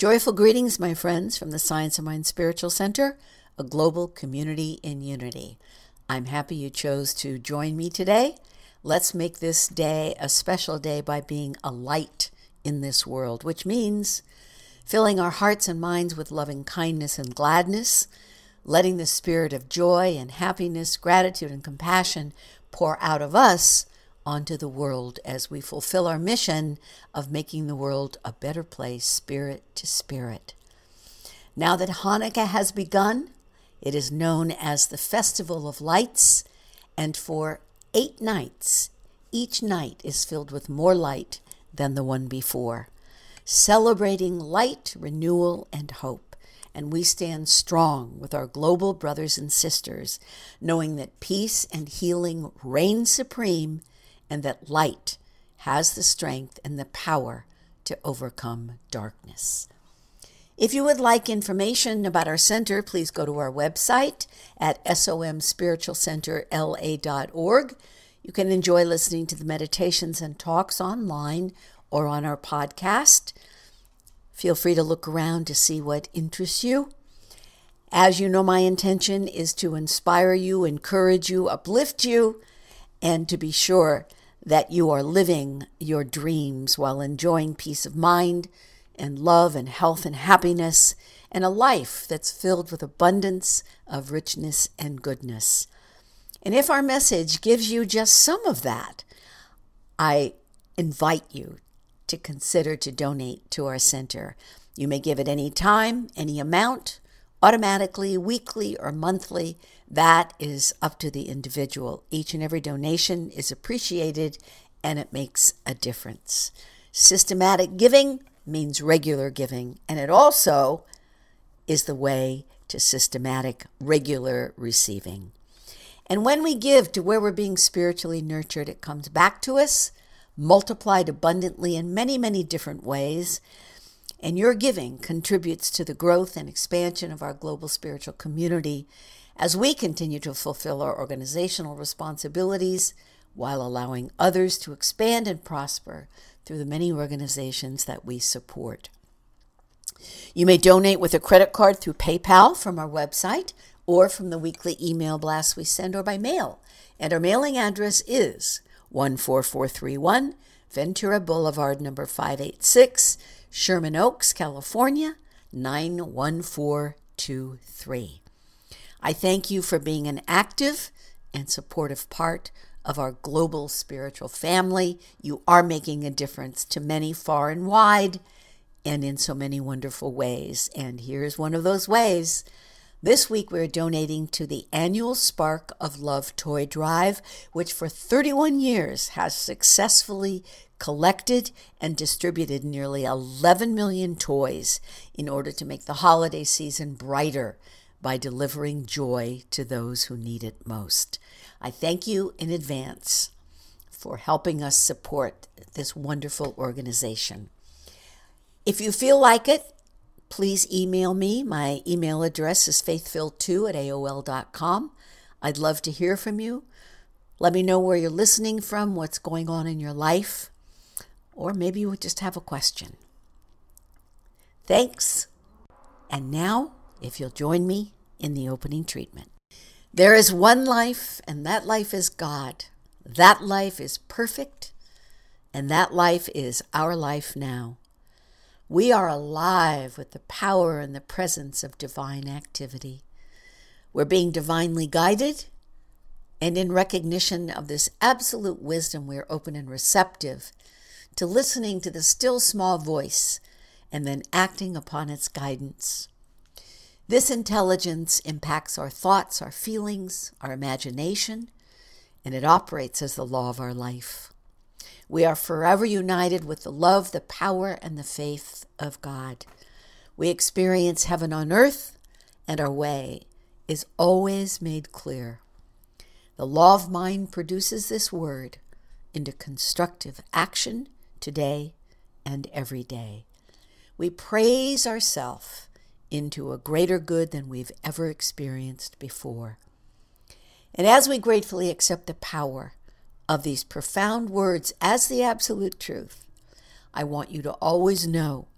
Joyful greetings, my friends, from the Science of Mind Spiritual Center, a global community in unity. I'm happy you chose to join me today. Let's make this day a special day by being a light in this world, which means filling our hearts and minds with loving kindness and gladness, letting the spirit of joy and happiness, gratitude and compassion pour out of us onto the world as we fulfill our mission of making the world a better place, spirit to spirit. Now that Hanukkah has begun, it is known as the Festival of Lights, and for eight nights, each night is filled with more light than the one before, celebrating light, renewal, and hope. And we stand strong with our global brothers and sisters, knowing that peace and healing reign supreme and that light has the strength and the power to overcome darkness. If you would like information about our center, please go to our website at somspiritualcenterla.org. You can enjoy listening to the meditations and talks online or on our podcast. Feel free to look around to see what interests you. As you know, my intention is to inspire you, encourage you, uplift you, and to be sure that you are living your dreams while enjoying peace of mind and love and health and happiness and a life that's filled with abundance of richness and goodness. And if our message gives you just some of that, I invite you to consider to donate to our center. You may give at any time, any amount, automatically, weekly, or monthly. That is up to the individual. Each and every donation is appreciated and it makes a difference. Systematic giving means regular giving, and it also is the way to systematic, regular receiving. And when we give to where we're being spiritually nurtured, it comes back to us, multiplied abundantly in many, many different ways. And your giving contributes to the growth and expansion of our global spiritual community as we continue to fulfill our organizational responsibilities while allowing others to expand and prosper through the many organizations that we support. You may donate with a credit card through PayPal from our website or from the weekly email blasts we send or by mail. And our mailing address is 14431 Ventura Boulevard, number 586, Sherman Oaks, California, 91423. I thank you for being an active and supportive part of our global spiritual family. You are making a difference to many far and wide and in so many wonderful ways. And here's one of those ways. This week, we're donating to the annual Spark of Love toy drive, which for 31 years has successfully collected and distributed nearly 11 million toys in order to make the holiday season brighter by delivering joy to those who need it most. I thank you in advance for helping us support this wonderful organization. If you feel like it, please email me. My email address is faithfilled2 at AOL.com. I'd love to hear from you. Let me know where you're listening from, what's going on in your life, or maybe you just have a question. Thanks. And now, if you'll join me in the opening treatment. There is one life, and that life is God. That life is perfect, and that life is our life now. We are alive with the power and the presence of divine activity. We're being divinely guided, and in recognition of this absolute wisdom, we're open and receptive to listening to the still small voice and then acting upon its guidance. This intelligence impacts our thoughts, our feelings, our imagination, and it operates as the law of our life. We are forever united with the love, the power, and the faith of God. We experience heaven on earth, and our way is always made clear. The law of mind produces this word into constructive action today and every day. We praise ourself into a greater good than we've ever experienced before. And as we gratefully accept the power of these profound words as the absolute truth, I want you to always know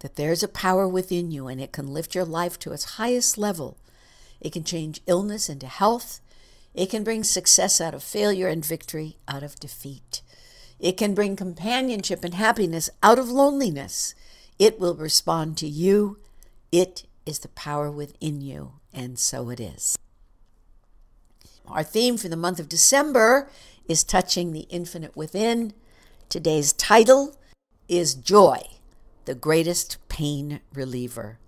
that there's a power within you and it can lift your life to its highest level. It can change illness into health. It can bring success out of failure and victory out of defeat. It can bring companionship and happiness out of loneliness. It will respond to you. It is the power within you, and so it is. Our theme for the month of December is Touching the Infinite Within. Today's title is Joy, the Greatest Pain Reliever.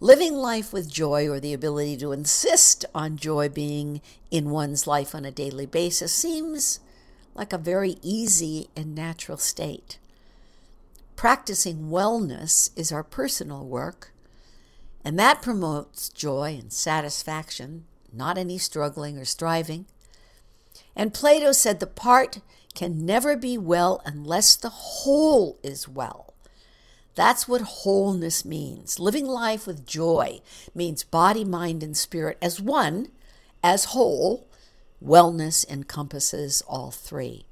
Living life with joy or the ability to insist on joy being in one's life on a daily basis seems like a very easy and natural state. Practicing wellness is our personal work, and that promotes joy and satisfaction, not any struggling or striving. And Plato said the part can never be well unless the whole is well. That's what wholeness means. Living life with joy means body, mind, and spirit as one, as whole. Wellness encompasses all three.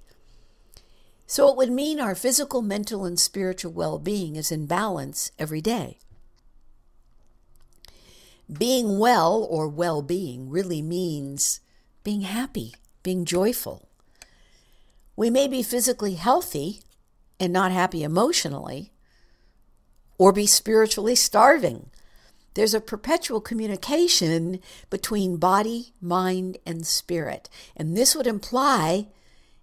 So it would mean our physical, mental, and spiritual well being is in balance every day. Being well or well being really means being happy, being joyful. We may be physically healthy and not happy emotionally, or be spiritually starving. There's a perpetual communication between body, mind, and spirit. And this would imply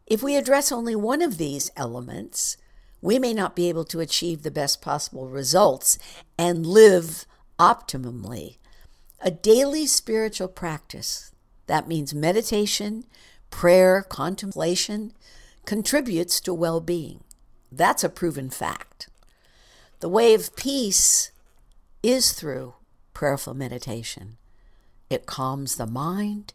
if we address only one of these elements, we may not be able to achieve the best possible results and live optimally. A daily spiritual practice, that means meditation, prayer, contemplation, contributes to well being. That's a proven fact. The way of peace is through prayerful meditation. It calms the mind,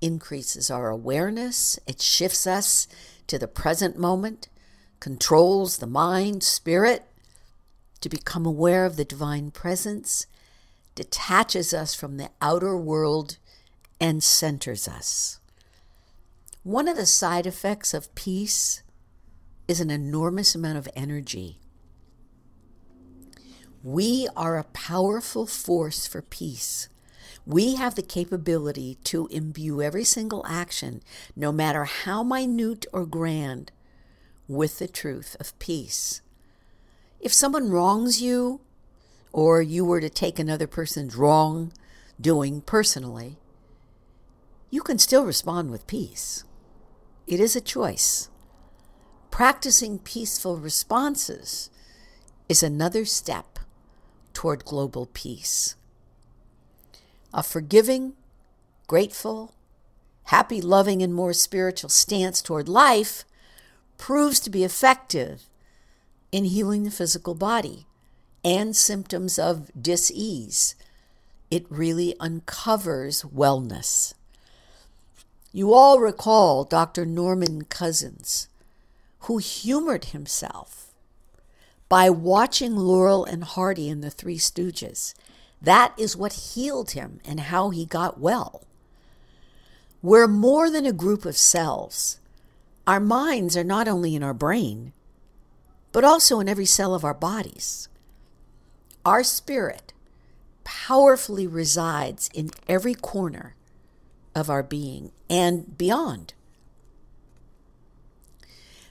increases our awareness, it shifts us to the present moment, controls the mind, spirit to become aware of the divine presence, detaches us from the outer world, and centers us. One of the side effects of peace is an enormous amount of energy. We are a powerful force for peace. We have the capability to imbue every single action, no matter how minute or grand, with the truth of peace. If someone wrongs you, or you were to take another person's wrong doing personally, you can still respond with peace. It is a choice. Practicing peaceful responses is another step toward global peace. A forgiving, grateful, happy, loving, and more spiritual stance toward life proves to be effective in healing the physical body and symptoms of dis-ease. It really uncovers wellness. You all recall Dr. Norman Cousins, who humored himself by watching Laurel and Hardy in The Three Stooges. That is what healed him and how he got well. We're more than a group of cells. Our minds are not only in our brain, but also in every cell of our bodies. Our spirit powerfully resides in every corner of our being and beyond.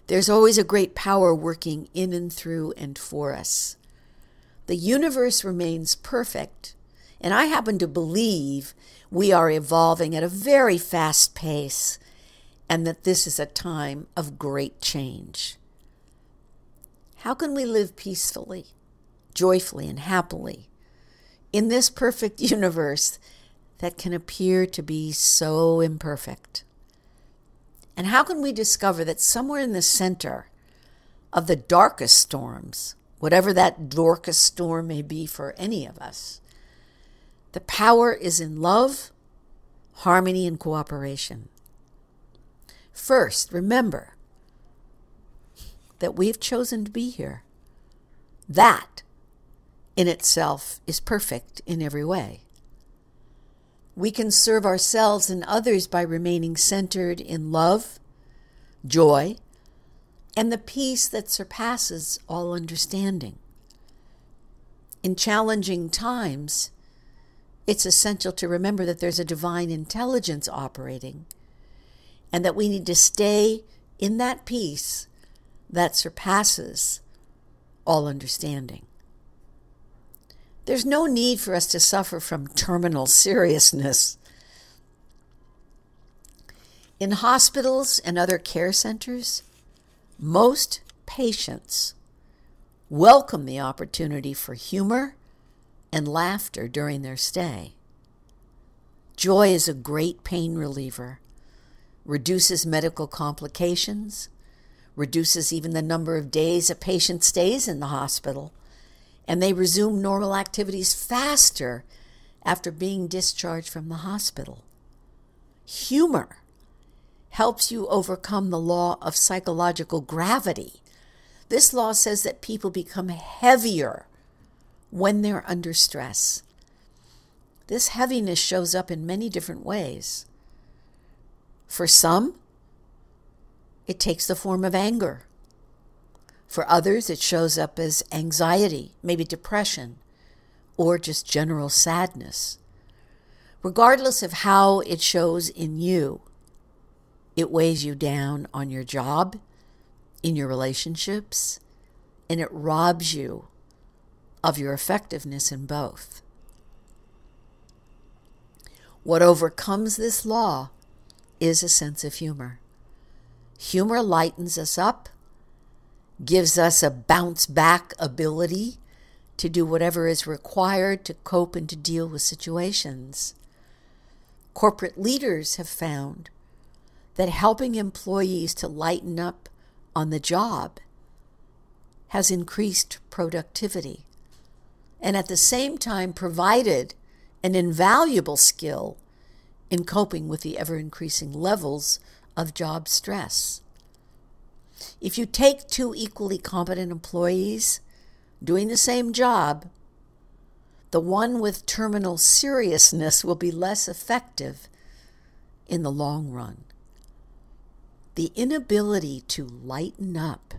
There's always a great power working in and through and for us. The universe remains perfect, and I happen to believe we are evolving at a very fast pace and that this is a time of great change. How can we live peacefully, joyfully, and happily in this perfect universe that can appear to be so imperfect? And how can we discover that somewhere in the center of the darkest storms, whatever that Dorcas storm may be for any of us, the power is in love, harmony, and cooperation. First, remember that we've chosen to be here. That in itself is perfect in every way. We can serve ourselves and others by remaining centered in love, joy, and the peace that surpasses all understanding. In challenging times, it's essential to remember that there's a divine intelligence operating and that we need to stay in that peace that surpasses all understanding. There's no need for us to suffer from terminal seriousness. In hospitals and other care centers, most patients welcome the opportunity for humor and laughter during their stay. Joy is a great pain reliever, reduces medical complications, reduces even the number of days a patient stays in the hospital, and they resume normal activities faster after being discharged from the hospital. Humor helps you overcome the law of psychological gravity. This law says that people become heavier when they're under stress. This heaviness shows up in many different ways. For some, it takes the form of anger. For others, it shows up as anxiety, maybe depression, or just general sadness. Regardless of how it shows in you, it weighs you down on your job, in your relationships, and it robs you of your effectiveness in both. What overcomes this law is a sense of humor. Humor lightens us up, gives us a bounce back ability to do whatever is required to cope and to deal with situations. Corporate leaders have found that helping employees to lighten up on the job has increased productivity and at the same time provided an invaluable skill in coping with the ever increasing levels of job stress. If you take two equally competent employees doing the same job, the one with terminal seriousness will be less effective in the long run. The inability to lighten up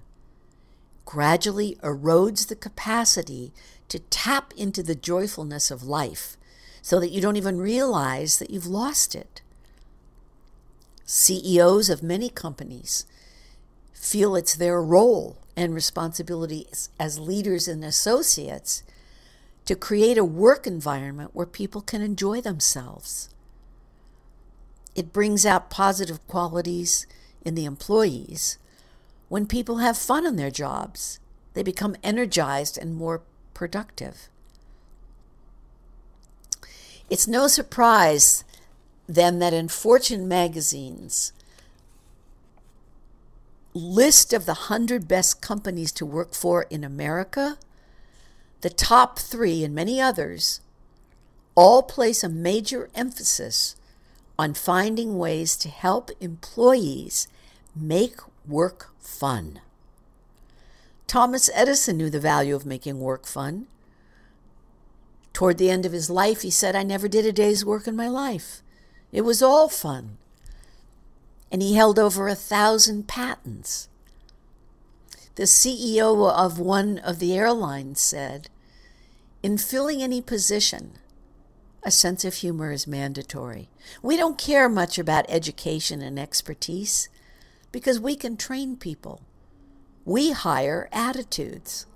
gradually erodes the capacity to tap into the joyfulness of life so that you don't even realize that you've lost it. CEOs of many companies feel it's their role and responsibility as leaders and associates to create a work environment where people can enjoy themselves. It brings out positive qualities in the employees when people have fun in their jobs. They become energized and more productive. It's no surprise then that in Fortune magazine's list of the 100 best companies to work for in America, the top three and many others all place a major emphasis on finding ways to help employees make work fun. Thomas Edison knew the value of making work fun. Toward the end of his life, he said, I never did a day's work in my life. It was all fun. And he held over a thousand patents. The CEO of one of the airlines said, In filling any position, a sense of humor is mandatory. We don't care much about education and expertise because we can train people we hire attitudes.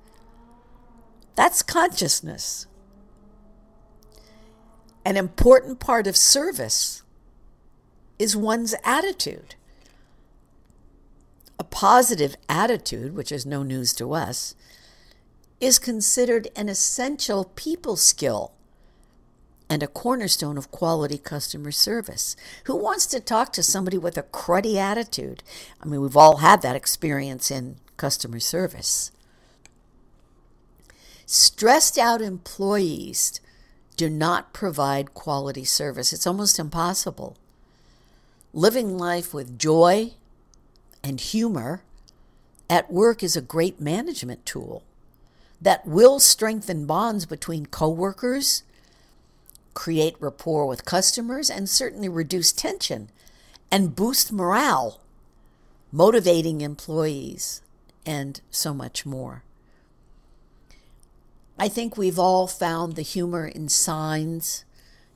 That's consciousness. An important part of service is one's attitude. A positive attitude, which is no news to us, is considered an essential people skill and a cornerstone of quality customer service. Who wants to talk to somebody with a cruddy attitude? I mean, we've all had that experience in customer service. Stressed out employees do not provide quality service. It's almost impossible. Living life with joy and humor at work is a great management tool that will strengthen bonds between coworkers, create rapport with customers, and certainly reduce tension and boost morale, motivating employees and so much more. I think we've all found the humor in signs,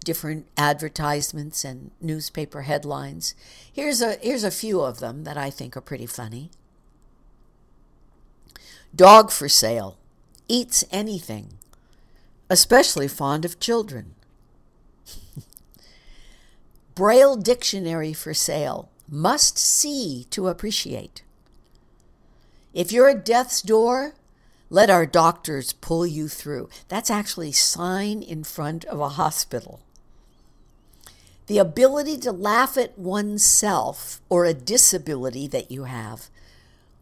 different advertisements, and newspaper headlines. Here's a, here's a few of them that I think are pretty funny. Dog for sale, eats anything, especially fond of children. Braille dictionary for sale, must see to appreciate. If you're at death's door, let our doctors pull you through. That's actually sign in front of a hospital. The ability to laugh at oneself or a disability that you have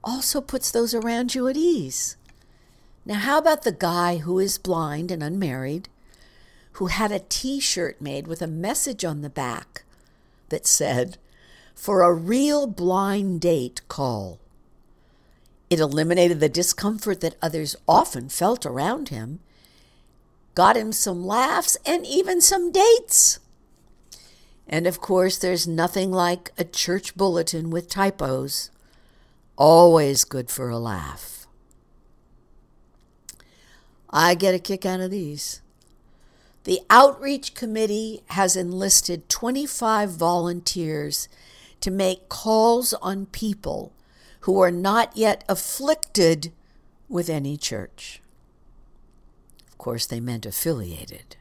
also puts those around you at ease. Now, how about the guy who is blind and unmarried, who had a t shirt made with a message on the back that said, For a real blind date, call. It eliminated the discomfort that others often felt around him, got him some laughs, and even some dates. And of course, there's nothing like a church bulletin with typos. Always good for a laugh. I get a kick out of these. The Outreach Committee has enlisted 25 volunteers to make calls on people who are not yet afflicted with any church. Of course, they meant affiliated.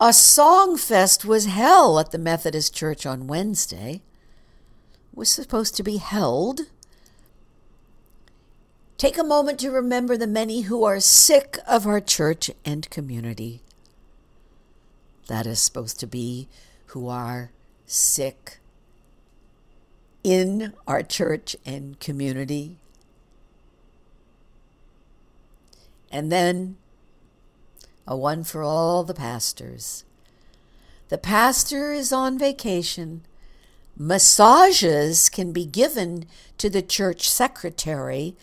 A song fest was held at the Methodist Church on Wednesday. It was supposed to be held. Take a moment to remember the many who are sick of our church and community. That is supposed to be who are sick in our church and community. And then a one for all the pastors. The pastor is on vacation. Massages can be given to the church secretary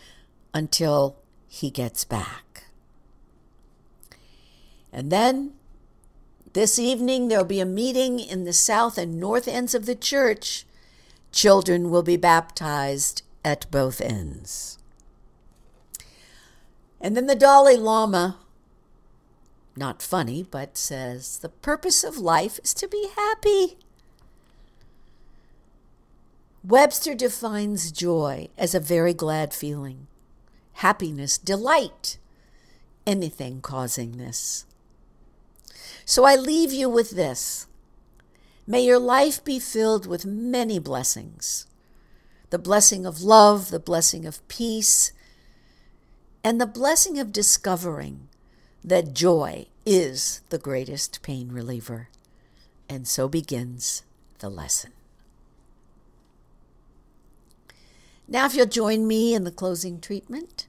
until he gets back. And then this evening there'll be a meeting in the south and north ends of the church Children will be baptized at both ends. And then the Dalai Lama, not funny, but says the purpose of life is to be happy. Webster defines joy as a very glad feeling, happiness, delight, anything causing this. So I leave you with this May your life be filled with many blessings the blessing of love, the blessing of peace, and the blessing of discovering that joy is the greatest pain reliever. And so begins the lesson. Now, if you'll join me in the closing treatment,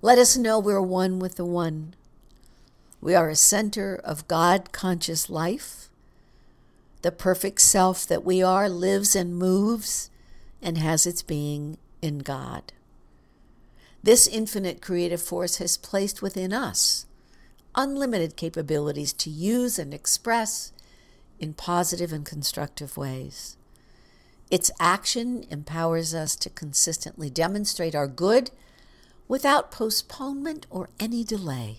let us know we're one with the one we are a center of God conscious life. The perfect self that we are lives and moves and has its being in God. This infinite creative force has placed within us unlimited capabilities to use and express in positive and constructive ways. Its action empowers us to consistently demonstrate our good without postponement or any delay.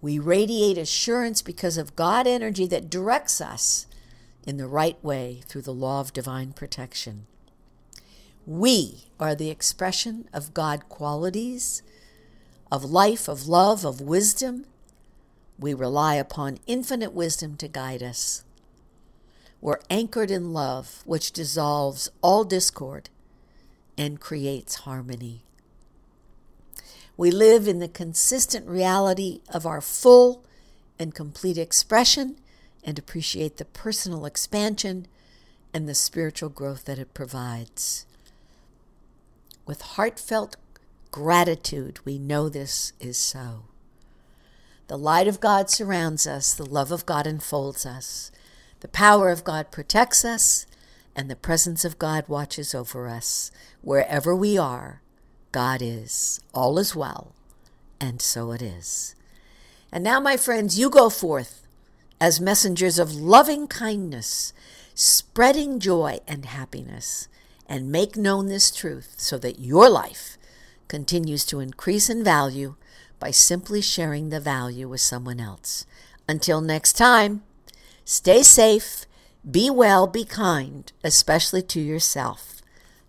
We radiate assurance because of God energy that directs us in the right way through the law of divine protection. We are the expression of God qualities, of life, of love, of wisdom. We rely upon infinite wisdom to guide us. We're anchored in love, which dissolves all discord and creates harmony. We live in the consistent reality of our full and complete expression and appreciate the personal expansion and the spiritual growth that it provides. With heartfelt gratitude, we know this is so. The light of God surrounds us, the love of God enfolds us, the power of God protects us, and the presence of God watches over us wherever we are God is. All is well, and so it is. And now, my friends, you go forth as messengers of loving kindness, spreading joy and happiness, and make known this truth so that your life continues to increase in value by simply sharing the value with someone else. Until next time, stay safe, be well, be kind, especially to yourself.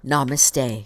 Namaste.